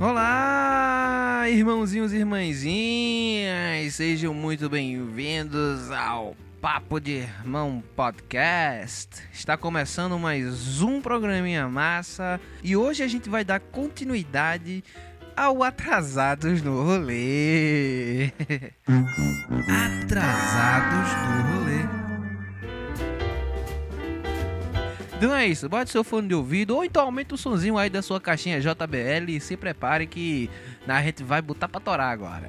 Olá, irmãozinhos e irmãzinhas, sejam muito bem-vindos ao Papo de Irmão Podcast. Está começando mais um programinha massa e hoje a gente vai dar continuidade ao Atrasados no Rolê. Atrasados no Rolê. Então é isso, bote seu fone de ouvido ou então aumenta o sonzinho aí da sua caixinha JBL e se prepare que a gente vai botar pra torar agora.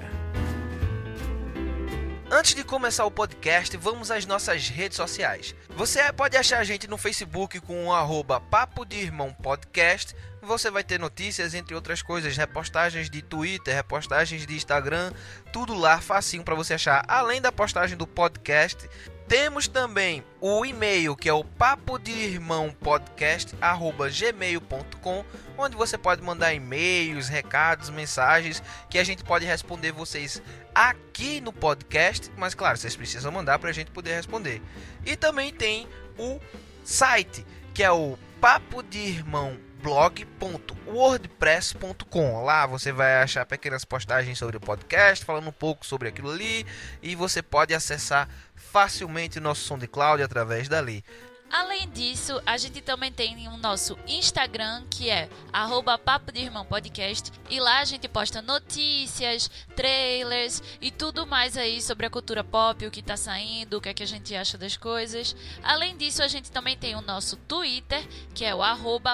Antes de começar o podcast, vamos às nossas redes sociais. Você pode achar a gente no Facebook com o arroba Papo de Irmão Podcast. Você vai ter notícias, entre outras coisas, repostagens de Twitter, repostagens de Instagram, tudo lá facinho para você achar. Além da postagem do podcast, temos também o e-mail que é o papo de irmão podcast gmail.com onde você pode mandar e-mails, recados, mensagens que a gente pode responder vocês aqui no podcast, mas claro, vocês precisam mandar para a gente poder responder. E também tem o site que é o papo de irmão blog.wordpress.com. Lá você vai achar pequenas postagens sobre o podcast, falando um pouco sobre aquilo ali, e você pode acessar facilmente o nosso SoundCloud através dali. Além disso, a gente também tem o nosso Instagram, que é arroba Papo de Irmão Podcast. E lá a gente posta notícias, trailers e tudo mais aí sobre a cultura pop, o que tá saindo, o que é que a gente acha das coisas. Além disso, a gente também tem o nosso Twitter, que é o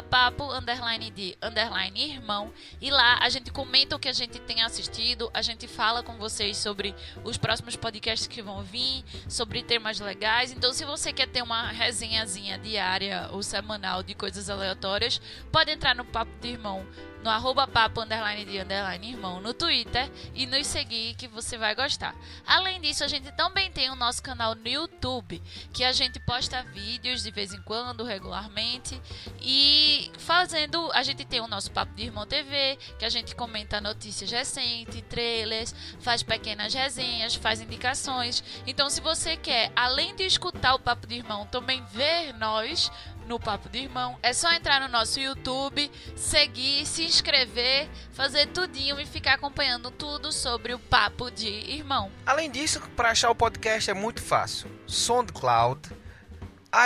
papo underline de underline irmão. E lá a gente comenta o que a gente tem assistido, a gente fala com vocês sobre os próximos podcasts que vão vir, sobre temas legais. Então, se você quer ter uma resenha diária ou semanal de coisas aleatórias, pode entrar no Papo de Irmão no arroba papo underline de underline irmão no Twitter e nos seguir que você vai gostar. Além disso, a gente também tem o nosso canal no YouTube, que a gente posta vídeos de vez em quando, regularmente, e fazendo, a gente tem o nosso Papo de Irmão TV, que a gente comenta notícias recentes, trailers, faz pequenas resenhas, faz indicações. Então, se você quer, além de escutar o Papo de Irmão, também ver nós no Papo de Irmão. É só entrar no nosso YouTube, seguir, se inscrever, fazer tudinho e ficar acompanhando tudo sobre o Papo de Irmão. Além disso, para achar o podcast é muito fácil. SoundCloud,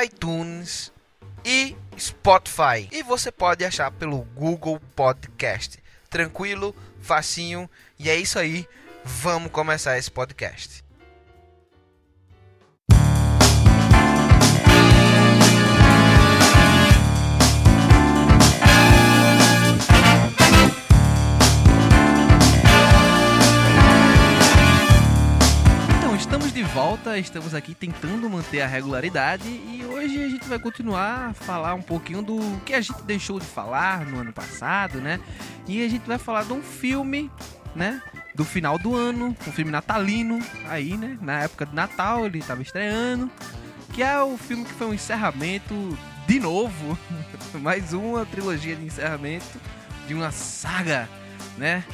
iTunes e Spotify. E você pode achar pelo Google Podcast. Tranquilo, facinho. E é isso aí. Vamos começar esse podcast. De volta, estamos aqui tentando manter a regularidade e hoje a gente vai continuar a falar um pouquinho do que a gente deixou de falar no ano passado, né? E a gente vai falar de um filme, né? Do final do ano, um filme natalino, aí, né? Na época de Natal ele estava estreando, que é o filme que foi um encerramento de novo, mais uma trilogia de encerramento de uma saga, né?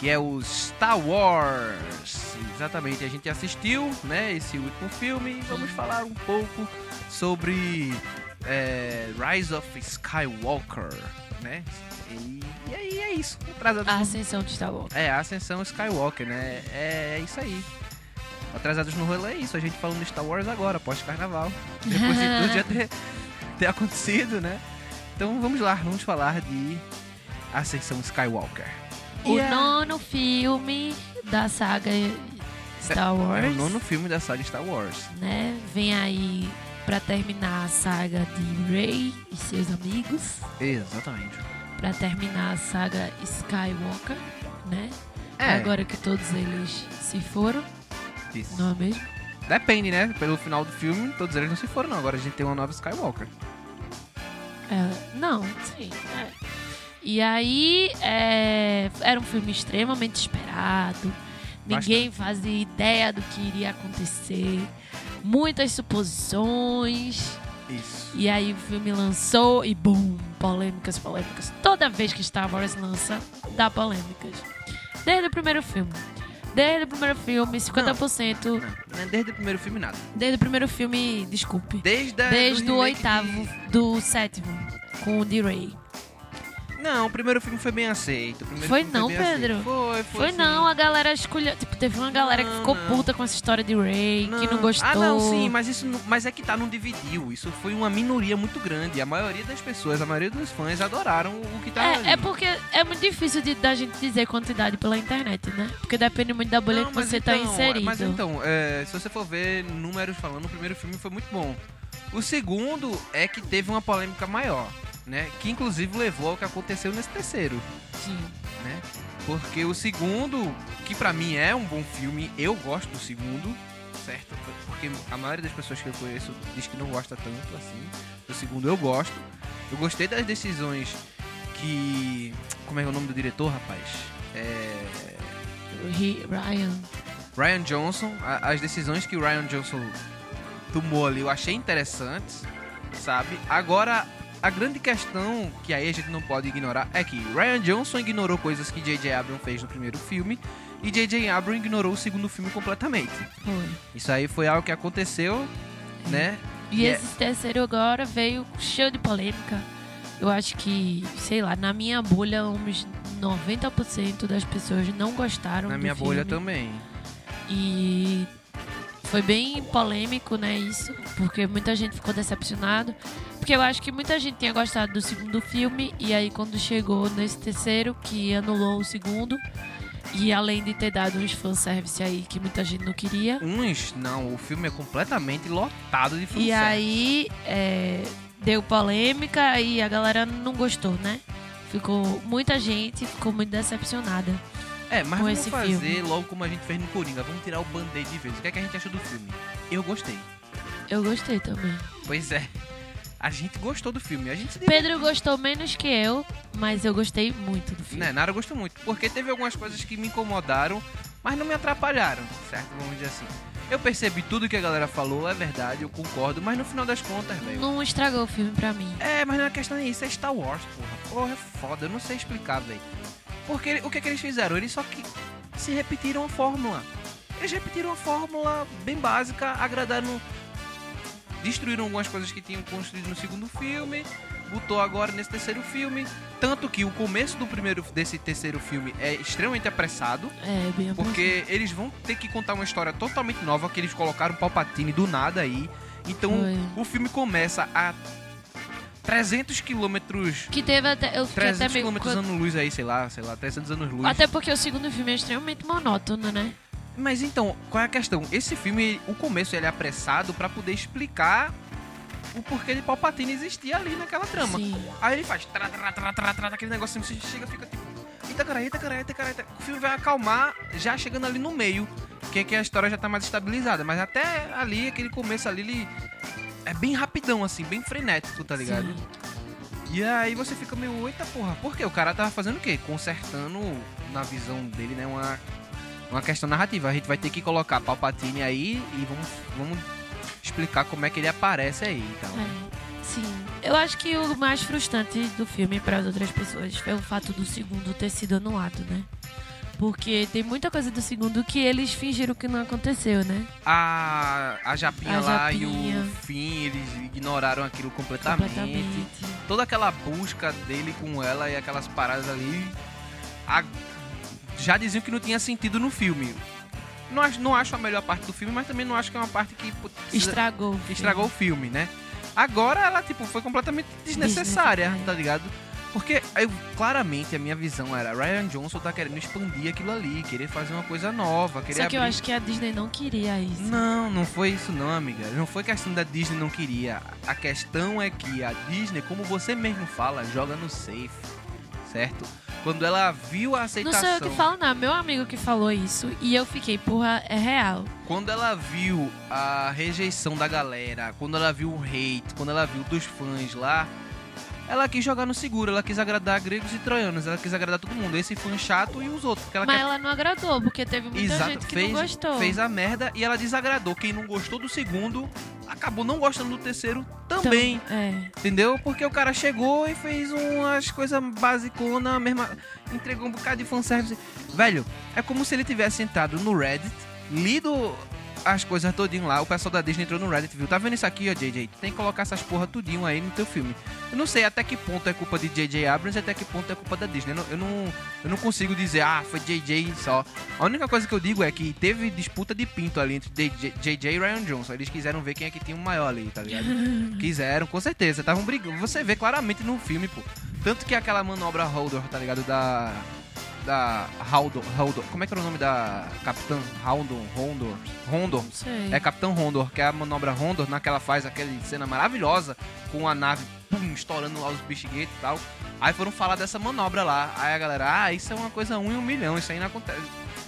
Que é o Star Wars Exatamente, a gente assistiu né, esse último filme e vamos falar um pouco sobre é, Rise of Skywalker, né? E, e aí é isso. Atrasado a ascensão de Star Wars. É, a ascensão Skywalker, né? É, é isso aí. Atrasados no rolê é isso, a gente falando de Star Wars agora, pós-carnaval. Depois de tudo já ter, ter acontecido, né? Então vamos lá, vamos falar de Ascensão Skywalker. O yeah. nono filme da saga Star Wars. É, o nono filme da saga Star Wars. Né? Vem aí para terminar a saga de Rey e seus amigos. Exatamente. Para terminar a saga Skywalker, né? É. Agora que todos eles se foram. Isso. Não é mesmo? Depende, né? Pelo final do filme, todos eles não se foram, não. Agora a gente tem uma nova Skywalker. É, não, sim. É. E aí, é, era um filme extremamente esperado Ninguém fazia ideia do que iria acontecer. Muitas suposições. Isso. E aí o filme lançou e bum, polêmicas, polêmicas. Toda vez que Star Wars lança, dá polêmicas. Desde o primeiro filme. Desde o primeiro filme, 50%. Não, não, desde o primeiro filme, nada. Desde o primeiro filme, desculpe. Desde, desde o oitavo, de... do sétimo, com o D-Ray. Não, o primeiro filme foi bem aceito. Foi não, Pedro? aceito. Foi, foi. Foi sim. não, a galera escolheu. Tipo, teve uma galera que Não, ficou não. puta com essa história de Ray, que não gostou. Ah, não, sim, mas isso não- mas é que tá, não dividiu. Isso foi uma minoria muito grande. A maioria das pessoas, a maioria dos fãs adoraram o que tava ali. É, é porque é muito difícil de, da gente dizer quantidade pela internet, né? Porque depende muito da bolha Não, que você tá então, inserido. Mas então, é, se você for ver números falando, o primeiro filme foi muito bom. O segundo é que teve uma polêmica maior, né? Que inclusive levou ao que aconteceu nesse terceiro, Sim. né? Porque o segundo, que pra mim é um bom filme, eu gosto do segundo, certo? Porque a maioria das pessoas que eu conheço diz que não gosta tanto assim. Do segundo eu gosto. Eu gostei das decisões que. Como é que é o nome do diretor, rapaz? É. Ri- Ryan. Ryan Johnson, a- as decisões que o Ryan Johnson tomou ali, eu achei interessantes, sabe? Agora, a grande questão que aí a gente não pode ignorar é que Ryan Johnson ignorou coisas que J.J. Abrams fez no primeiro filme e J.J. Abrams ignorou o segundo filme completamente. Foi. Isso aí foi algo que aconteceu, né? E E é- esse terceiro agora veio cheio de polêmica. Eu acho que, sei lá, na minha bolha, uns 90% das pessoas não gostaram Na minha bolha filme. também. E foi bem polêmico, né, isso, porque muita gente ficou decepcionado. Porque eu acho que muita gente tinha gostado do segundo filme, e aí quando chegou nesse terceiro, que anulou o segundo, e além de ter dado uns fanservice aí que muita gente não queria. Uns, não, o filme é completamente lotado de E fanservice. aí é, deu polêmica e a galera não gostou, né? Ficou muita gente ficou muito decepcionada. É, mas com vamos esse fazer filme. logo como a gente fez no Coringa. Vamos tirar o band-aid de vez. O que, é que a gente achou do filme? Eu gostei. Eu gostei também. Pois é. A gente gostou do filme. A gente Pedro gostou menos que eu, mas eu gostei muito do filme. Né, Nara gostou muito. Porque teve algumas coisas que me incomodaram, mas não me atrapalharam, certo? Vamos dizer assim. Eu percebi tudo que a galera falou, é verdade, eu concordo, mas no final das contas, velho. Não estragou o filme pra mim. É, mas não é questão é isso, é Star Wars, porra. Porra, é foda, eu não sei explicar, velho. Porque o que, que eles fizeram? Eles só que se repetiram a fórmula. Eles repetiram a fórmula bem básica, agradaram. Destruíram algumas coisas que tinham construído no segundo filme, botou agora nesse terceiro filme. Tanto que o começo do primeiro desse terceiro filme é extremamente apressado. É, bem Porque eles vão ter que contar uma história totalmente nova que eles colocaram Palpatine do nada aí. Então Foi. o filme começa a 300 quilômetros. Que teve até. Eu fiquei até 300 meio. quilômetros anos luz aí, sei lá, sei lá, 300 anos luz. Até porque o segundo filme é extremamente monótono, né? Mas então, qual é a questão? Esse filme, o começo ele é apressado pra poder explicar o porquê de Palpatine existir ali naquela trama. Sim. Aí ele faz tra, tra, tra, tra, tra, aquele negócio assim, você chega e fica tipo. Eita caralho, eita caralho, eita caralho. eita. O filme vai acalmar já chegando ali no meio, que é que a história já tá mais estabilizada. Mas até ali, aquele começo ali, ele é bem rapidão, assim, bem frenético, tá ligado? Sim. E aí você fica meio, eita porra, por quê? O cara tava fazendo o quê? Consertando, na visão dele, né, uma, uma questão narrativa. A gente vai ter que colocar Palpatine aí e vamos, vamos explicar como é que ele aparece aí e tal. É, sim. Eu acho que o mais frustrante do filme para as outras pessoas foi o fato do segundo ter sido anulado, né? Porque tem muita coisa do segundo que eles fingiram que não aconteceu, né? A, a Japinha A lá Japinha. e o Finn, eles ignoraram aquilo completamente. Completamente. Toda aquela busca dele com ela e aquelas paradas ali. a- já diziam que não tinha sentido no filme. Não acho, não acho a melhor parte do filme, mas também não acho que é uma parte que precisa- Estragou. o estragou o filme, né? Agora ela, tipo, foi completamente desnecessária, Desnecessária. tá ligado? Porque eu, claramente a minha visão era Ryan Johnson tá querendo expandir aquilo ali, querer fazer uma coisa nova, querer Só que eu abrir- acho que a Disney não queria isso. Não, não foi isso não, amiga. Não foi questão da Disney não queria. A questão é que a Disney, como você mesmo fala, joga no safe, certo? Quando ela viu a Não aceitação, sei o que fala, não. Meu amigo que falou isso e eu fiquei, porra, é real. quando ela viu a rejeição da galera, quando ela viu o hate, quando ela viu dos fãs lá, ela quis jogar no seguro, ela quis agradar gregos e troianos, ela quis agradar todo mundo, esse fã chato e os outros, ela Mas quer ela não agradou, porque teve muita Exato, gente que fez, não gostou. fez a merda e ela desagradou. Quem não gostou do segundo, acabou não gostando do terceiro Então, também. É. Entendeu? Porque o cara chegou e fez umas coisas basiconas, mesma. Entregou um bocado de fanservice. Velho, é como se ele tivesse entrado no Reddit, lido as coisas todinho lá. O pessoal da Disney entrou no Reddit, viu? Tá vendo isso aqui, ó, JJ? Tu tem que colocar essas porra tudinho aí no teu filme. Eu não sei até que ponto é culpa de J.J. Abrams e até que ponto é culpa da Disney. Eu não, eu não, eu não consigo dizer, ah, foi J.J. só. A única coisa que eu digo é que teve disputa de pinto ali entre J.J. e Ryan Johnson. Eles quiseram ver quem é que tinha o maior ali, tá ligado? quiseram, com certeza. Estavam brigando. Você vê claramente no filme, pô. Tanto que aquela manobra Holdor, tá ligado? Da da Haldor, Haldor, como é que era o nome da Capitã Haldor, Rondor, Rondor, Sei. é Capitão Rondor, que é a manobra Rondor, naquela faz aquela cena maravilhosa com a nave pum, estourando lá os bexiguetes e tal. Aí foram falar dessa manobra lá. Aí a galera, ah, isso é uma coisa um em um milhão, isso aí não acontece.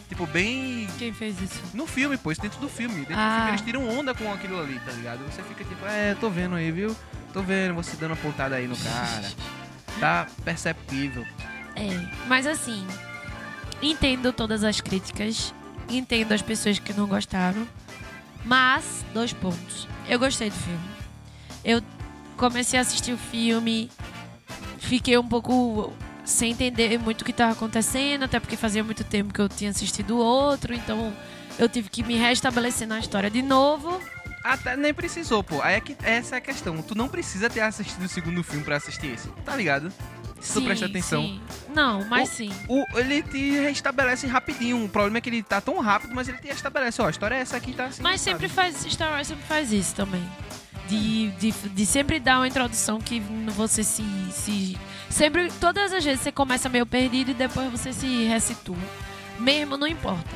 Tipo, bem. Quem fez isso? No filme, pô, isso dentro do filme. Dentro Ah. do filme eles tiram onda com aquilo ali, tá ligado? Você fica tipo, é, tô vendo aí, viu? Tô vendo você dando uma pontada aí no cara. Tá perceptível. É, mas assim, entendo todas as críticas, entendo as pessoas que não gostaram, mas, dois pontos. Eu gostei do filme. Eu comecei a assistir o filme, fiquei um pouco sem entender muito o que estava acontecendo, até porque fazia muito tempo que eu tinha assistido outro, então eu tive que me restabelecer na história de novo. Até nem precisou, pô. Aí é que essa é a questão. Tu não precisa ter assistido o segundo filme pra assistir esse. Tá ligado? Se tu presta atenção. sim. Não, mas sim. O, ele te restabelece rapidinho. O problema é que ele tá tão rápido, mas ele te restabelece. Ó, a história é essa aqui, tá assim. Mas sabe? sempre faz, Star Wars sempre faz isso também. De, de, de sempre dar uma introdução que você se, se. Sempre, todas as vezes você começa meio perdido e depois você se ressitua. Mesmo, não importa.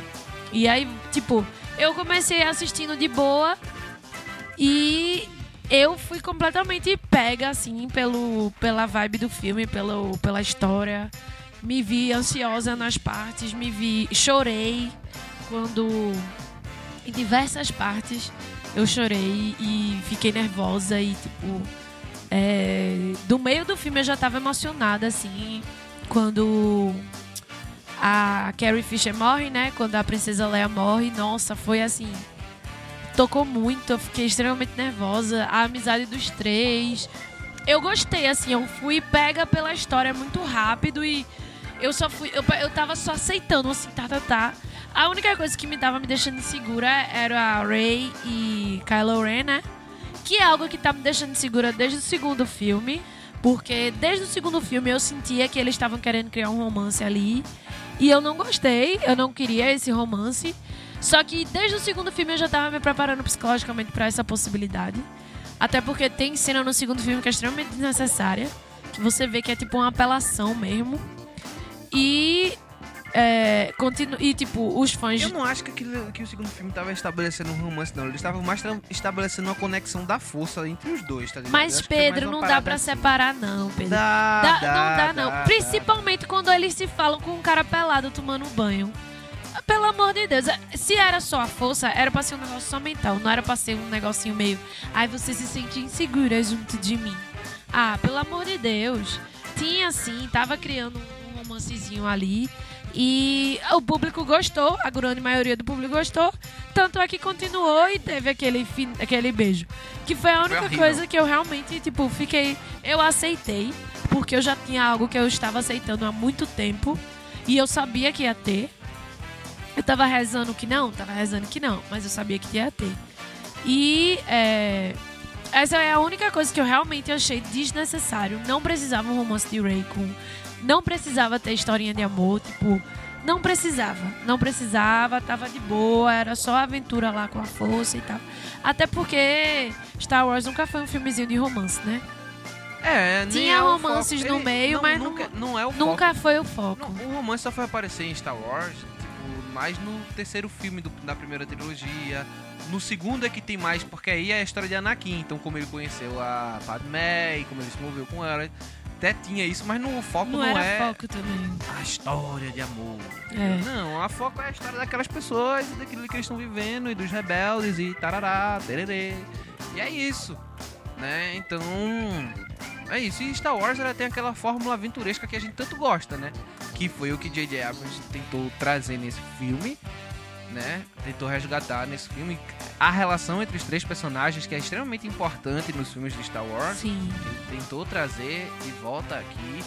E aí, tipo, eu comecei assistindo de boa e eu fui completamente pega, assim, pelo, pela vibe do filme, pelo, pela história. Me vi ansiosa nas partes, me vi. Chorei quando. Em diversas partes eu chorei e fiquei nervosa e, tipo. é, do meio do filme eu já tava emocionada, assim, quando a Carrie Fisher morre, né? Quando a princesa Leia morre, nossa, foi assim. Tocou muito, eu fiquei extremamente nervosa. A amizade dos três. Eu gostei, assim, eu fui pega pela história muito rápido e eu só fui. Eu, eu tava só aceitando, assim, tá, tá, tá. A única coisa que me tava me deixando insegura era a Rey e Kylo Ren, né? Que é algo que tá me deixando insegura desde o segundo filme. Porque desde o segundo filme eu sentia que eles estavam querendo criar um romance ali. E eu não gostei, eu não queria esse romance. Só que desde o segundo filme eu já tava me preparando psicologicamente pra essa possibilidade. Até porque tem cena no segundo filme que é extremamente desnecessária. Que você vê que é tipo uma apelação mesmo. E. É, continu e tipo, os fãs. Eu não acho que, aquilo, que o segundo filme tava estabelecendo um romance, não. Eles estavam mais estabelecendo uma conexão da força entre os dois, tá ligado? Mas é Pedro, uma não dá pra assim. separar, não, Pedro. Dá, Dá- dá, não dá, não. dá, Principalmente quando eles se falam com um cara pelado tomando banho. Pelo amor de Deus, se era só a força, era pra ser um negócio só mental, não era pra ser um negocinho meio. Ai, você se sente insegura junto de mim. Ah, pelo amor de Deus. Tinha sim, tava criando um romancezinho ali. E o público gostou, a grande maioria do público gostou. Tanto é que continuou e teve aquele, fin- aquele beijo. Que foi a única horrível. coisa que eu realmente, tipo, fiquei. Eu aceitei, porque eu já tinha algo que eu estava aceitando há muito tempo. E eu sabia que ia ter. Eu tava rezando que não, tava rezando que não, mas eu sabia que ia ter. E é, essa é a única coisa que eu realmente achei desnecessário. Não precisava um romance de Ray com. Não precisava ter historinha de amor, tipo. Não precisava. Não precisava, tava de boa, era só aventura lá com a força e tal. Até porque Star Wars nunca foi um filmezinho de romance, né? É, Tinha é romances foco. no Ele- meio, não, mas nunca, nunca- não é o Nunca foco. foi o foco. Não, o romance só foi aparecer em Star Wars, mais no terceiro filme do- da primeira trilogia. No segundo é que tem mais, porque aí é a história de Anakin, então como ele conheceu a Padmé e como ele se moveu com ela. Até tinha isso, mas no foco Não, não, é foco também. a história de amor. É. Não, a foco é a história daquelas pessoas, e daquilo que eles estão vivendo, e dos rebeldes, e tarará, tererê. E é isso, né? Então, é isso. E Star Wars, ela tem aquela fórmula aventuresca que a gente tanto gosta, né? Que foi o que J.J. Abrams tentou trazer nesse filme, né? Tentou resgatar nesse filme a relação entre os três personagens, que é extremamente importante nos filmes de Star Wars. Sim. Ele tentou trazer de volta aqui.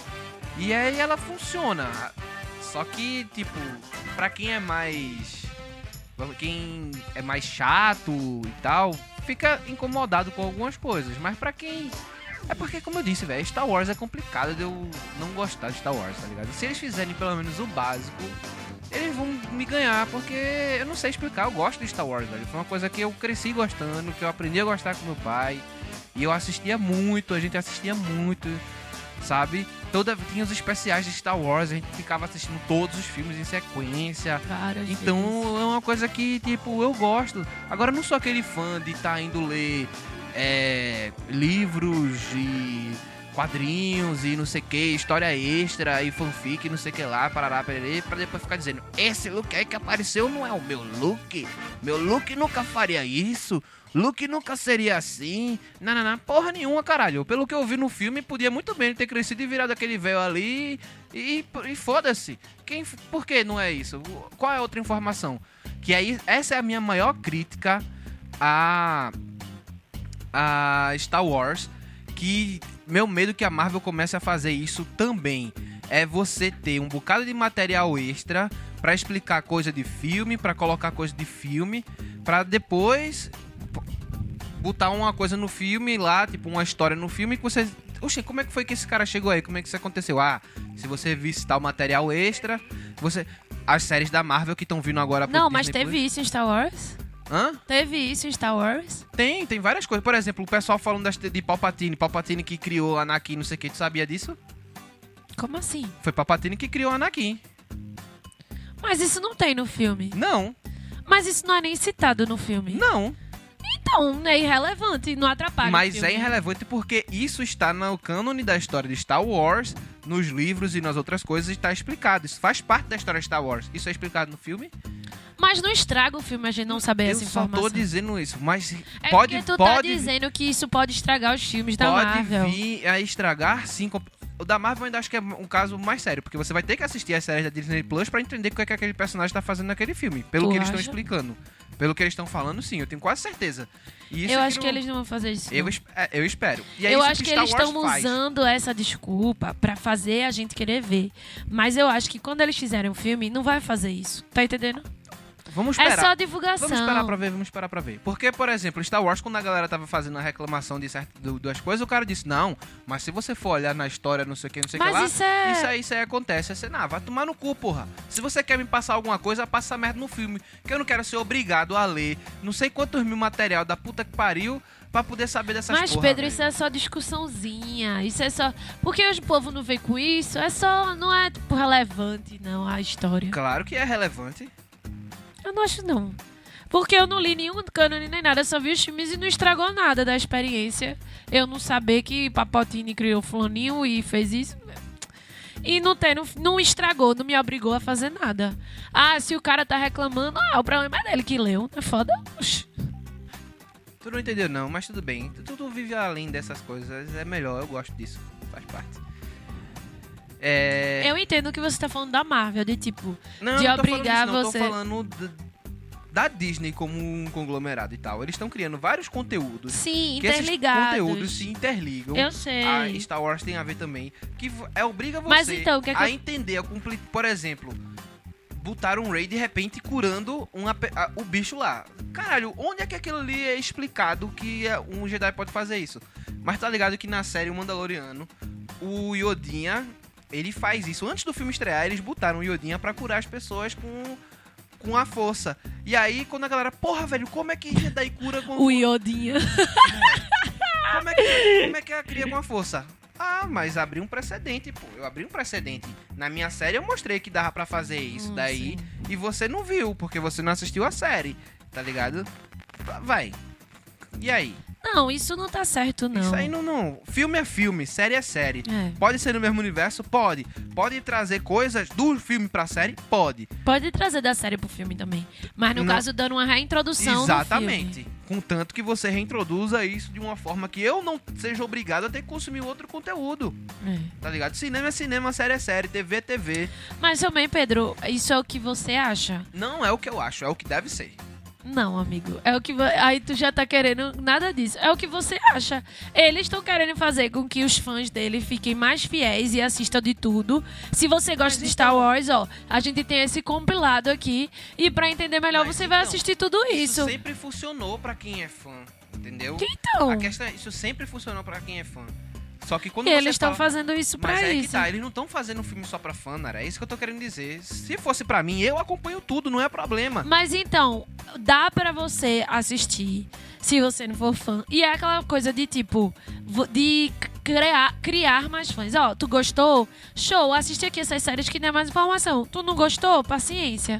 E aí ela funciona. Só que, tipo, pra quem é mais. Quem é mais chato e tal, fica incomodado com algumas coisas. Mas pra quem É porque, como eu disse, velho, Star Wars é complicado de eu não gostar de Star Wars, tá ligado? Se eles fizerem pelo menos o básico, eles vão me ganhar, porque eu não sei explicar, eu gosto de Star Wars, velho. Foi uma coisa que eu cresci gostando, que eu aprendi a gostar com meu pai. E eu assistia muito, a gente assistia muito, sabe? Toda, tinha os especiais de Star Wars, a gente ficava assistindo todos os filmes em sequência. Várias Então vezes. é uma coisa que, tipo, eu gosto. Agora eu não sou aquele fã de estar indo ler é, livros e quadrinhos e não sei o que, história extra e fanfic e não sei o que lá, parará, pererê, pra depois ficar dizendo, esse look aí que apareceu não é o meu look, meu look nunca faria isso, look nunca seria assim, não, porra nenhuma, caralho. Pelo que eu vi no filme, podia muito bem ter crescido e virado aquele véu ali e, e foda-se. Quem, por que não é isso? Qual é a outra informação? Que aí, essa é a minha maior crítica a, a Star Wars, que meu medo que a Marvel comece a fazer isso também é você ter um bocado de material extra pra explicar coisa de filme, pra colocar coisa de filme, pra depois botar uma coisa no filme lá, tipo uma história no filme que você Oxe, como é que foi que esse cara chegou aí? Como é que isso aconteceu? Ah, se você visse tal material extra, você as séries da Marvel que estão vindo agora Não, mas Disney teve isso em Star Wars? Hã? Teve isso em Star Wars? Tem, tem várias coisas. Por exemplo, o pessoal falando das, de Palpatine, Palpatine que criou Anakin, não sei o que, tu sabia disso? Como assim? Foi Palpatine que criou Anakin. Mas isso não tem no filme. Não, Mas isso não é nem citado no filme. não. Então, é irrelevante, não atrapalha. Mas é irrelevante porque isso está no cânone da história de Star Wars, nos livros e nas outras coisas está explicado. Isso faz parte da história de Star Wars. Isso é explicado no filme? Mas não estraga o filme a gente não saber Eu essa só informação. tô dizendo isso, mas É pode, porque tu pode, tá dizendo que isso pode estragar os filmes da pode Marvel. vir a estragar sim. O da Marvel eu ainda acho que é um caso mais sério, porque você vai ter que assistir as séries da Disney Plus pra entender o que, é que aquele personagem tá fazendo naquele filme. Pelo Tu que eles estão explicando. Pelo que eles estão falando, sim, eu tenho quase certeza. E isso eu é acho que não- eles não vão fazer isso. Eu, é, eu espero. É eu acho que Star eles estão usando essa desculpa pra fazer a gente querer ver. Mas eu acho que quando eles fizerem o filme, não vai fazer isso. Tá entendendo? Vamos É esperar. só divulgação. Vamos esperar pra ver, vamos esperar pra ver. Porque, por exemplo, Star Wars, quando a galera tava fazendo a reclamação de certas das coisas, o cara disse, não, mas se você for olhar na história, não sei o que, não sei o que lá, isso é- isso aí, isso aí acontece. Você, não, vai tomar no cu, porra. Se você quer me passar alguma coisa, passa merda no filme. Que eu não quero ser obrigado a ler não sei quantos mil material da puta que pariu pra poder saber dessas Mas, porra, Pedro, velho. isso é só discussãozinha. Isso é só. Porque hoje o povo não vê com isso. É só. Não é, tipo, relevante, não, a história. Claro que é relevante. Eu não acho, não. Porque eu não li nenhum cânone nem nada. Só vi os filmes e não estragou nada da experiência. Eu não saber que Papotini criou fulaninho e fez isso. E não, tem, não, não estragou, não me obrigou a fazer nada. Ah, se o cara tá reclamando, ah, o problema é dele que leu. É foda? Oxi. Tu não entendeu, não, mas tudo bem. Tu, tu vive além dessas coisas. É melhor, eu gosto disso. Faz parte. É. Eu entendo que você tá falando da Marvel, de tipo, Não, de não tô obrigar falando isso, você- não. Tô falando da Disney como um conglomerado e tal. Eles estão criando vários conteúdos. sim, que esses interligados. conteúdos se interligam. Eu sei. A Star Wars tem a ver também. Que é, obriga você Mas então, que é que a eu- entender, a cumprir. Por exemplo, botaram um Rey de repente curando uma a- o bicho lá. Caralho, onde é que aquilo ali é explicado que é, um Jedi pode fazer isso? Mas tá ligado que na série O Mandaloriano, o Yodinha, ele faz isso. Antes do filme estrear, eles botaram o Yodinha pra curar as pessoas com, com a força. E aí, quando a galera, porra, velho, como é que Jedi cura com O Iodinha. como é que, como é que ela cria com a força? Ah, mas abri um precedente, pô. Eu abri um precedente. Na minha série eu mostrei que dava pra fazer isso Hum, daí. sim. E você não viu, porque você não assistiu a série. Tá ligado? Vai. E aí? Não, isso não tá certo, não. Isso aí não, não. Filme é filme, série é série. É. Pode ser no mesmo universo? Pode. Pode trazer coisas do filme pra série? Pode. Pode trazer da série pro filme também. Mas no Não. caso, dando uma reintrodução Exatamente. Contanto que você reintroduza isso de uma forma que eu não seja obrigado a ter que consumir outro conteúdo. filme. Tá ligado? Cinema é cinema, série é série, TV é TV. É. Mas também, Pedro, isso é o que você acha? Não é o que eu acho, é o que deve ser. Não, amigo. É o que aí tu já tá querendo nada disso. É o que você acha. Eles estão querendo fazer com que os fãs dele fiquem mais fiéis e assistam de tudo. Se você gosta de Star então- Wars, ó, a gente tem esse compilado aqui e pra entender melhor Mas você vai então, assistir tudo isso. sempre funcionou pra quem é fã, entendeu? Então, A questão é, isso sempre funcionou pra quem é fã. Só que quando E você eles estão fala- fazendo isso pra Mas é que isso. tá, eles não estão fazendo um filme só pra fã, Nara. É isso que eu tô querendo dizer. Se fosse pra mim, eu acompanho tudo, não é problema. Mas então, dá pra você assistir se você não for fã. E é aquela coisa de tipo, de criar, criar mais fãs. Ó, tu gostou? Show, assiste aqui essas séries que tem mais informação. Tu não gostou? Paciência.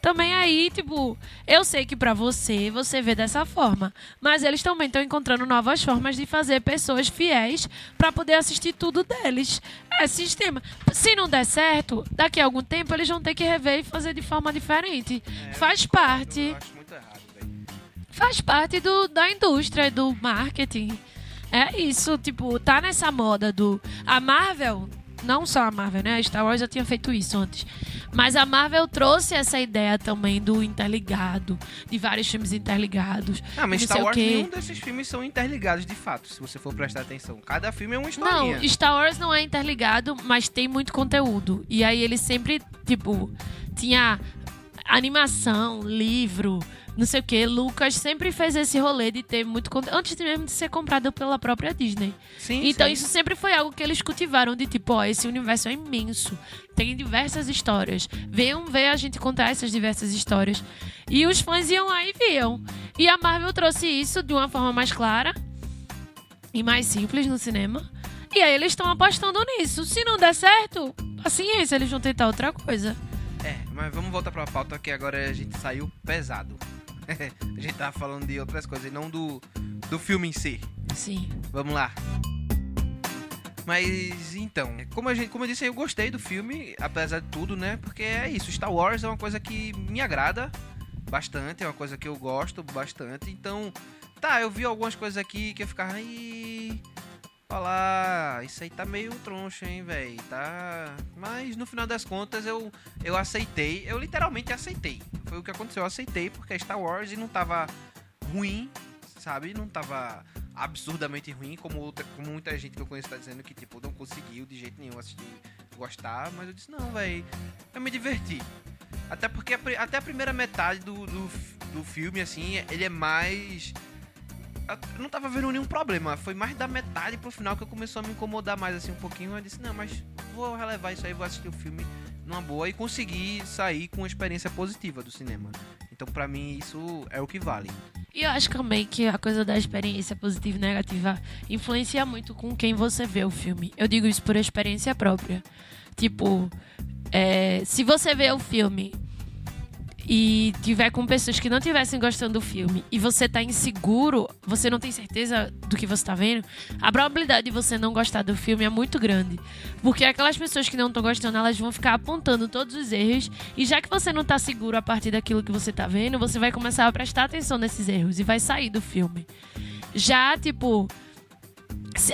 Também aí, tipo, eu sei que pra você, você vê dessa forma. Mas eles também estão encontrando novas formas de fazer pessoas fiéis pra poder assistir tudo deles. É sistema. Se não der certo, daqui a algum tempo eles vão ter que rever e fazer de forma diferente. É, Faz parte. Eu acho muito errado. Faz parte do, da indústria, do marketing. É isso, tipo, tá nessa moda do. A Marvel, não só a Marvel, né? A Star Wars já tinha feito isso antes. Mas a Marvel trouxe essa ideia também do interligado, de vários filmes interligados. Ah, mas não Star Wars, nenhum desses filmes são interligados de fato, se você for prestar atenção. Cada filme é uma Não, historinha. Star Wars não é interligado, mas tem muito conteúdo. E aí ele sempre, tipo, tinha animação, livro, não sei o que. Lucas sempre fez esse rolê de ter muito conteúdo, antes mesmo de ser comprado pela própria Disney. Sim, Então sim. isso sempre foi algo que eles cultivaram de tipo, ó, esse universo é imenso, tem diversas histórias. Venham ver a gente contar essas diversas histórias. E os fãs iam lá e viam. E a Marvel trouxe isso de uma forma mais clara e mais simples no cinema. E aí eles estão apostando nisso. Se não der certo, paciência, eles vão tentar outra coisa. É, mas vamos voltar pra pauta que agora a gente saiu pesado. a gente tava falando de outras coisas e não do, do filme em si. Sim. Vamos lá. Mas então, como, a gente, como eu disse, eu gostei do filme, apesar de tudo, né? Porque é isso, Star Wars é uma coisa que me agrada bastante, é uma coisa que eu gosto bastante. Então, tá, eu vi algumas coisas aqui que eu ficava, ai, falar, isso aí tá meio troncho, hein, velho, tá. Mas no final das contas eu, eu aceitei, eu literalmente aceitei. Foi o que aconteceu, eu aceitei porque Star Wars não tava ruim, sabe? Não tava absurdamente ruim, como, outra, como muita gente que eu conheço tá dizendo que, tipo, não conseguiu de jeito nenhum assistir, gostar, mas eu disse, não, velho, eu me diverti. Até porque a até a primeira metade do, do, do filme, assim, ele é mais. Não tava vendo nenhum problema. Foi mais da metade pro final que eu começou a me incomodar mais, assim, um pouquinho. Eu disse, não, mas vou relevar isso aí, vou assistir o filme numa boa e conseguir sair com uma experiência positiva do cinema. Então, pra mim, isso é o que vale. E eu acho também que a coisa da experiência positiva e negativa influencia muito com quem você vê o filme. Eu digo isso por experiência própria. Tipo, é, se você vê o filme e tiver com pessoas que não estivessem gostando do filme e você tá inseguro, você não tem certeza do que você tá vendo, a probabilidade de você não gostar do filme é muito grande. Porque aquelas pessoas que não estão gostando, elas vão ficar apontando todos os erros e já que você não tá seguro a partir daquilo que você tá vendo, você vai começar a prestar atenção nesses erros e vai sair do filme. Já, tipo,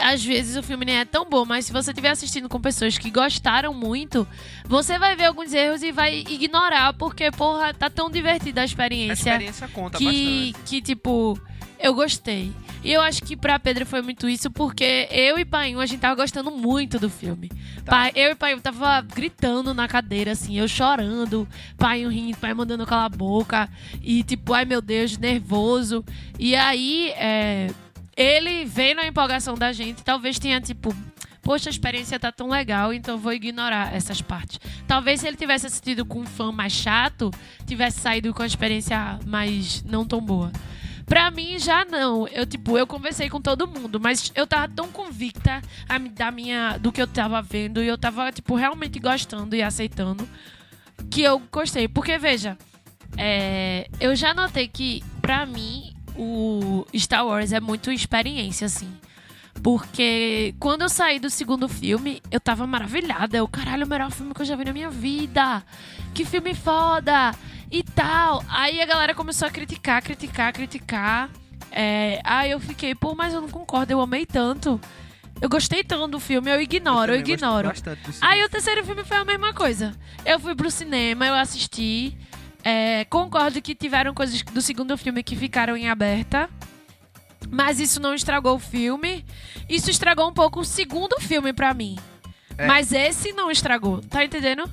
às vezes o filme nem é tão bom, mas se você estiver assistindo com pessoas que gostaram muito, você vai ver alguns erros e vai ignorar, porque, porra, tá tão divertida a A experiência, experiência conta que, bastante. que, tipo, eu gostei. E eu acho que pra Pedro foi muito isso, porque eu e Painho, a gente tava gostando muito do filme. Tá. Pai, eu e Painho tava gritando na cadeira, assim, eu chorando, Painho rindo, Painho mandando calar a boca, e tipo, ai meu Deus, nervoso. E aí, é, ele vendo a empolgação da gente, talvez tenha, tipo, poxa, a experiência tá tão legal, então vou ignorar essas partes. Talvez se ele tivesse assistido com um fã mais chato, tivesse saído com a experiência mais não tão boa. Pra mim, já não. Eu, tipo, eu conversei com todo mundo, mas eu tava tão convicta a da minha, do que eu tava vendo e eu tava, tipo, realmente gostando e aceitando que eu gostei. Porque, veja, é, eu já notei que, pra mim, o Star Wars é muito experiência, assim. Porque quando eu saí do segundo filme, eu tava maravilhada. Eu, caralho, o melhor filme que eu já vi na minha vida. Que filme foda! E tal. Aí a galera começou a criticar, criticar, criticar. É, aí eu fiquei, pô, mas eu não concordo, eu amei tanto. Eu gostei tanto do filme, eu ignoro, eu, gostei ignoro. Aí o terceiro filme foi a mesma coisa. Eu fui pro cinema, eu assisti. É, concordo que tiveram coisas do segundo filme que ficaram em aberta. Mas isso não estragou o filme. Isso estragou um pouco o segundo filme pra mim. É. Mas esse não estragou, tá entendendo?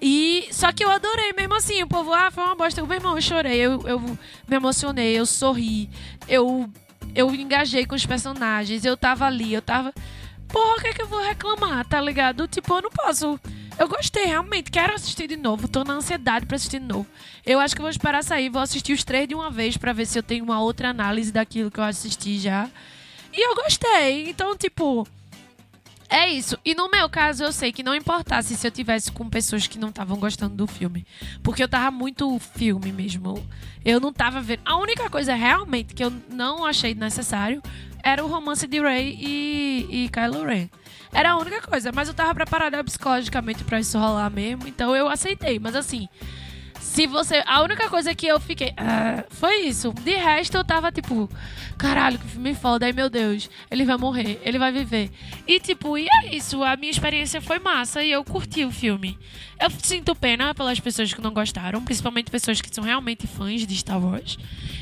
E só que eu adorei mesmo assim. O povo, ah, foi uma bosta. Eu, meu irmão, eu chorei, eu, eu me emocionei, eu sorri, eu, eu engajei com os personagens, eu tava ali, eu tava. porra, o que é que eu vou reclamar, tá ligado? Tipo, eu não posso. Eu gostei, realmente. Quero assistir de novo. Tô na ansiedade pra assistir de novo. Eu acho que vou esperar sair. Vou assistir os três de uma vez pra ver se eu tenho uma outra análise daquilo que eu assisti já. E eu gostei. Então, tipo. É isso. E no meu caso, eu sei que não importasse se eu tivesse com pessoas que não estavam gostando do filme. Porque eu tava muito filme mesmo. Eu não tava vendo. A única coisa realmente que eu não achei necessário era o romance de Ray e, e Kylo Ren. Era a única coisa. Mas eu tava preparada psicologicamente pra isso rolar mesmo. Então eu aceitei. Mas assim. Se você. A única coisa que eu fiquei. ah, foi isso. De resto, eu tava tipo. Caralho, que filme foda. Ai, meu Deus. Ele vai morrer. Ele vai viver. E tipo, e é isso. A minha experiência foi massa e eu curti o filme. Eu sinto pena pelas pessoas que não gostaram. Principalmente pessoas que são realmente fãs de Star Wars.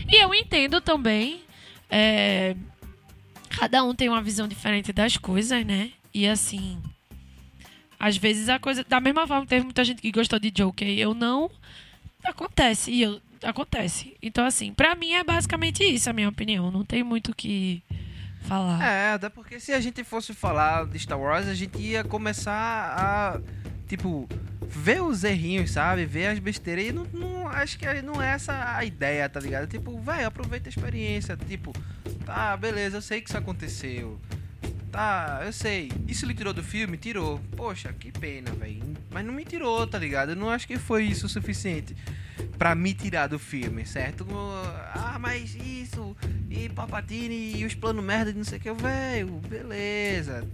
E eu entendo também. é, Cada um tem uma visão diferente das coisas, né? E assim. Às vezes a coisa. Da mesma forma teve muita gente que gostou de Joker e eu não. Acontece. E eu. Acontece. Então, assim, pra mim é basicamente isso, a minha opinião. Não tem muito o que falar. É, até porque se a gente fosse falar de Star Wars, a gente ia começar a, tipo, ver os errinhos, sabe? Ver as besteiras. E não, não- acho que não é essa a ideia, tá ligado? Tipo, vai, aproveita a experiência. Tipo, tá, beleza, eu sei que isso aconteceu. Tá, eu sei. Isso ele tirou do filme? Tirou. Poxa, que pena, velho. Mas não me tirou, tá ligado? Eu não acho que foi isso o suficiente pra me tirar do filme, certo? Ah, mas isso, e Papatini, e os planos merda de não sei o que, velho, beleza.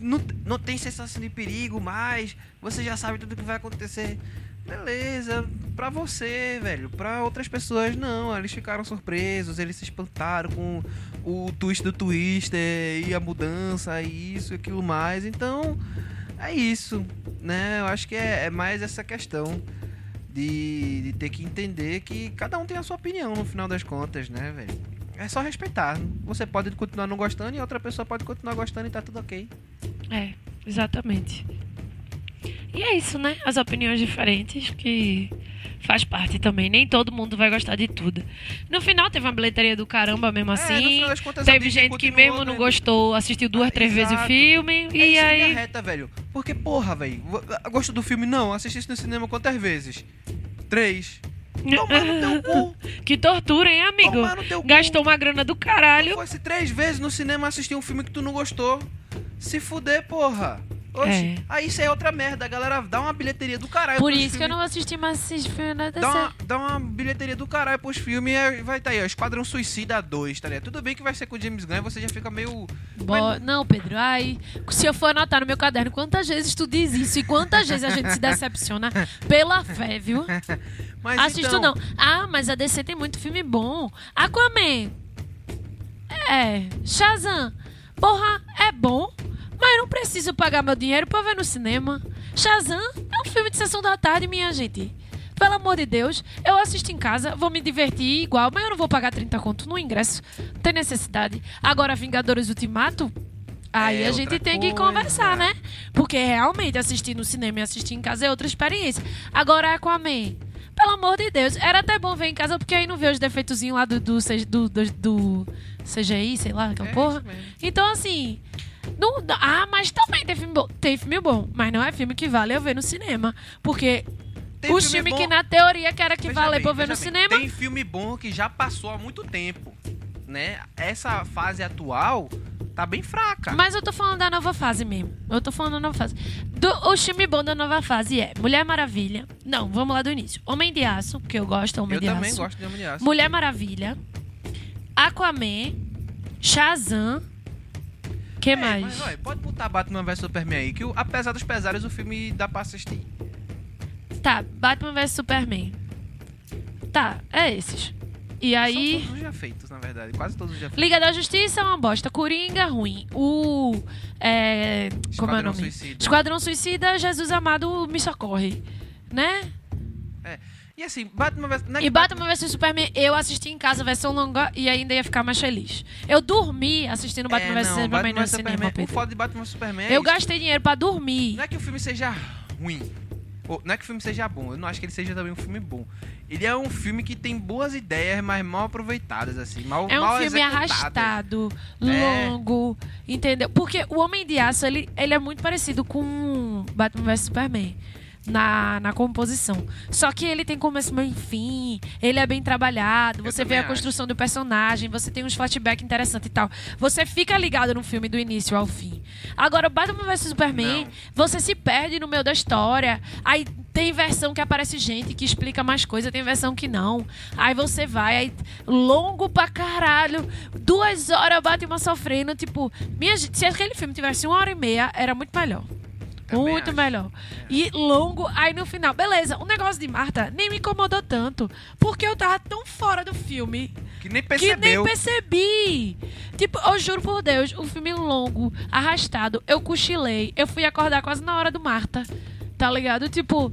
Não, não tem sensação de perigo mais, você já sabe tudo que vai acontecer. Beleza, pra você, velho. Pra outras pessoas, não. Eles ficaram surpresos, eles se espantaram com o twist do twister e a mudança, e isso e aquilo mais. Então, é isso, né? Eu acho que é, é mais essa questão de, de ter que entender que cada um tem a sua opinião no final das contas, né, velho? É só respeitar. Você pode continuar não gostando e outra pessoa pode continuar gostando e tá tudo ok. É, exatamente. E é isso, né? As opiniões diferentes que faz parte também. Nem todo mundo vai gostar de tudo. No final teve uma bilheteria do caramba mesmo É, assim. das contas, teve gente que mesmo não né? gostou, assistiu duas, Ah, três vezes o exato. filme. É e aí. reta, velho. Porque, porra, velho. Gosto do filme? Não. Assisti isso no cinema quantas vezes? Três. Toma no teu cu. Que tortura, hein, amigo? Toma no teu cu. Gastou uma grana do caralho. Fosse três vezes no cinema assistir um filme que tu não gostou. Se fuder, porra. É. aí isso é outra merda. A galera dá uma bilheteria do caralho. Por isso que eu filmes. não assisti mais esses filmes nada Dá uma, dá uma bilheteria do caralho pros filmes e vai tá aí, ó. Esquadrão Suicida 2, tá ligado? Tudo bem que vai ser com o James Gunn você já fica meio. Bo- Não, Pedro, ai, se eu for anotar no meu caderno quantas vezes tu diz isso e quantas vezes a gente se decepciona pela fé, viu? Mas Assisto então, não. Ah, mas a DC tem muito filme bom. Aquaman. É. Shazam. Porra, é bom. Mas eu não preciso pagar meu dinheiro pra ver no cinema. Shazam é um filme de sessão da tarde, minha gente. Pelo amor de Deus, eu assisto em casa, vou me divertir igual, mas eu não vou pagar 30 conto no ingresso. Não tem necessidade. Agora, Vingadores Ultimato, aí É a gente tem que coisa. conversar, né? Porque realmente assistir no cinema e assistir em casa é outra experiência. Agora, Aquaman, pelo amor de Deus, era até bom ver em casa, porque aí não vê os defeitozinhos lá do, do, do, do, do CGI, sei lá, aquela É porra. Então, assim. Não, não- ah, mas também tem filme bom. Tem filme bom, mas não é filme que vale eu ver no cinema. Porque Tem o filme filme que na teoria que era que Veja vale pra eu ver no bem, cinema. Tem filme bom que já passou há muito tempo, né? Essa fase atual tá bem fraca. Mas eu tô falando da nova fase mesmo. Eu tô falando da nova fase. Do, o filme bom da nova fase é Mulher Maravilha. Não, vamos lá do início. Homem de Aço, que eu gosto, Homem eu de também Aço. gosto de Homem de Aço. Mulher Maravilha. Aquaman. Shazam. Que É, mais? Mas, olha, pode botar Batman vs Superman aí, que o- apesar dos pesares, o filme dá pra assistir. Tá, Batman vs Superman. Tá, é esses. E aí. São todos já feitos, na verdade. Quase todos já feitos. Liga da Justiça é uma bosta. Coringa, ruim. O. É, como é o nome? Suicida. Esquadrão Suicida, Jesus Amado me socorre. Né? E assim, Batman vs... não é E Batman vs Superman, eu assisti em casa, versão longa, e ainda ia ficar mais feliz. Eu dormi assistindo Batman é, vs Superman Batman no cinema. O foda de Batman vs Superman é Eu gastei dinheiro pra dormir. Não é que o filme seja ruim. Ou, não é que o filme seja bom, eu não acho que ele seja também um filme bom. Ele é um filme que tem boas ideias, mas mal aproveitadas, assim. Mal, É um mal filme executadas. arrastado, É. longo, entendeu? Porque o Homem de Aço, ele, ele é muito parecido com Batman vs Superman. Na, na composição. Só que ele tem começo, meio fim. Ele é bem trabalhado. Você vê a construção do personagem. Você tem uns flashbacks interessantes e tal. Você fica ligado no filme do início ao fim. Agora, o Batman vs Superman, Não. você se perde no meio da história. Aí tem versão que aparece gente que explica mais coisa, tem versão que não. Aí você vai, aí longo pra caralho. Duas horas Batman sofrendo. Tipo, minha, se aquele filme tivesse uma hora e meia, era muito melhor. Também muito acho. melhor. E longo, aí no final, beleza, o negócio de Marta nem me incomodou tanto. Porque eu tava tão fora do filme Que nem que nem percebi. Tipo, eu juro por Deus, um filme longo, arrastado, eu cochilei. Eu fui acordar quase na hora do Marta. Tá ligado? Tipo,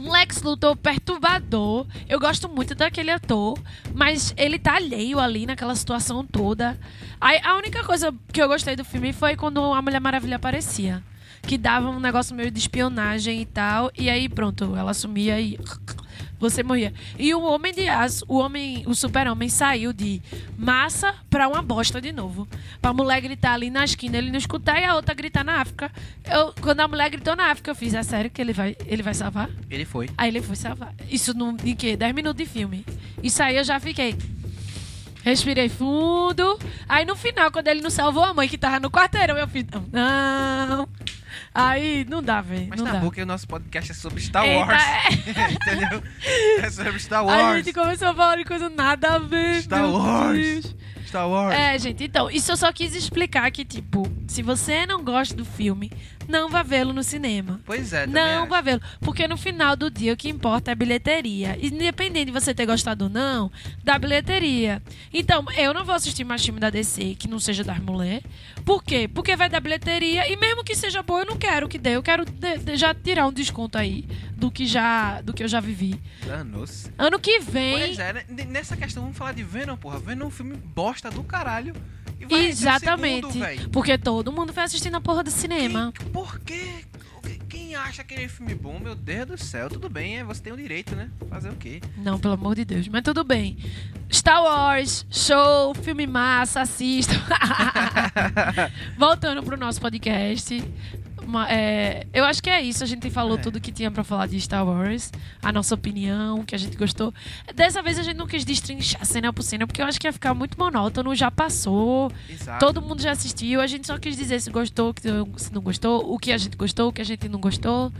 um Lex Luthor perturbador. Eu gosto muito daquele ator, mas ele tá alheio ali naquela situação toda. Aí, a única coisa que eu gostei do filme foi quando a Mulher Maravilha aparecia. Que dava um negócio meio de espionagem e tal. E aí, pronto, ela sumia e você morria. E o Homem de Aço, o homem, o super-homem saiu de massa pra uma bosta de novo. Pra mulher gritar ali na esquina, ele não escutar e a outra gritar na África. Eu, quando a mulher gritou na África, eu fiz, é sério que ele vai, ele vai salvar? Ele foi. Aí ele foi salvar. Isso no, em quê? 10 minutos de filme. Isso aí eu já fiquei. Respirei fundo. Aí no final, quando ele não salvou a mãe que tava no quarteirão, eu fiz. Não. não. Aí não dá, velho. Mas Não tá dá. bom que o nosso podcast é sobre Star Eita, Wars. é. Entendeu? É sobre Star A Wars. gente começou a falar de coisa nada a ver. Star Wars. Deus. Star Wars. É, gente, então, isso eu só quis explicar que, tipo, se você não gosta do filme, não vá vê-lo no cinema. Pois é, Não acho. vá vê-lo. Porque no final do dia o que importa é a bilheteria. Independente de você ter gostado ou não, da bilheteria. Então, eu não vou assistir mais filme da DC que não seja das mulheres. Por quê? Porque vai dar bilheteria e mesmo que seja boa, eu não quero que dê. Eu quero de- de- já tirar um desconto aí do que já do que eu já vivi. Danos. Ano que vem. Pois é, né? Nessa questão, vamos falar de Venom, porra. Venom é um filme bosta do caralho. E vai Exatamente. segundo, porque todo mundo foi assistir na porra do cinema. Quem- por quê? Quem acha aquele filme bom, meu Deus do céu, tudo bem, é, você tem o direito, né? Fazer o quê? Não, pelo amor de Deus. Mas tudo bem. Star Wars, show, filme massa, assista. Voltando pro nosso podcast. É, eu acho que é isso. A gente falou É. tudo que tinha pra falar de Star Wars. A nossa opinião, que a gente gostou. Dessa vez a gente não quis destrinchar cena por cena, porque eu acho que ia ficar muito monótono. Já passou. Exato. Todo mundo já assistiu. A gente só quis dizer se gostou, se não gostou, o que a gente gostou, o que a gente não gostou.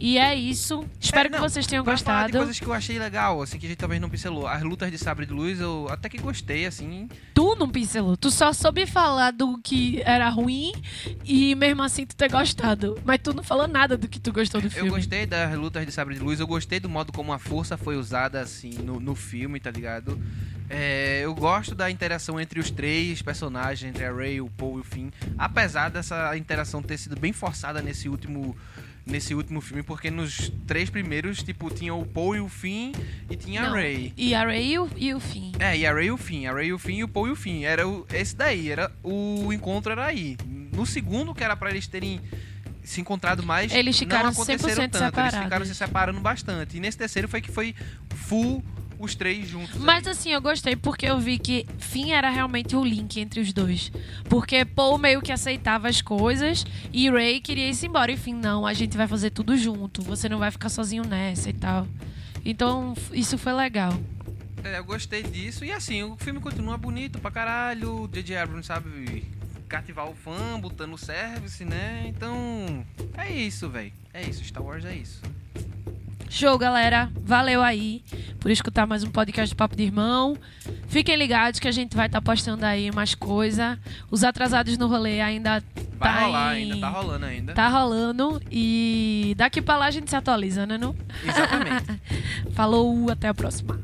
E é isso. Espero É, que não, vocês tenham gostado. coisas que eu achei legal, assim, que a gente talvez não pincelou. As lutas de sabre de luz, eu até que gostei, assim. Tu não pincelou. Tu só soube falar do que era ruim e mesmo assim tu ter gostado. Mas tu não falou nada do que tu gostou do Eu filme. gostei das lutas de sabre de luz, eu gostei do modo como a força foi usada, assim, no, no filme, tá ligado? É, eu gosto da interação entre os três personagens, entre a Ray, o Paul e o Finn. Apesar dessa interação ter sido bem forçada nesse último nesse último filme, porque nos três primeiros, tipo, tinha o Paul e o Finn e tinha a Não, Ray. E a Ray e o, e o fim. É, e a Ray e o Finn, a Ray e o Finn e o Paul e o Finn. Era o, esse daí, era o encontro era aí. No segundo, que era pra eles terem se encontrado mais, Eles ficaram não aconteceram 100% tanto. Eles ficaram separados. se separando bastante. E nesse terceiro foi que foi full os três juntos. Mas aí. assim, eu gostei porque eu vi que Finn era realmente o link entre os dois. Porque Paul meio que aceitava as coisas e Ray queria ir embora. E Finn, não, a gente vai fazer tudo junto. Você não vai ficar sozinho nessa e tal. Então, isso foi legal. É, eu gostei disso. E assim, o filme continua bonito pra caralho. O J.J. Abrams sabe cativar o fã, botando o service, né? Então, é isso, velho. É isso, Star Wars é isso. Show, galera. Valeu aí por escutar mais um podcast do Papo de Irmão. Fiquem ligados que a gente vai estar postando aí mais coisa. Os atrasados no rolê ainda Vai tá rolar em- ainda, tá rolando ainda. Tá rolando e daqui pra lá a gente se atualiza, né? Não? Exatamente. Falou, até a próxima.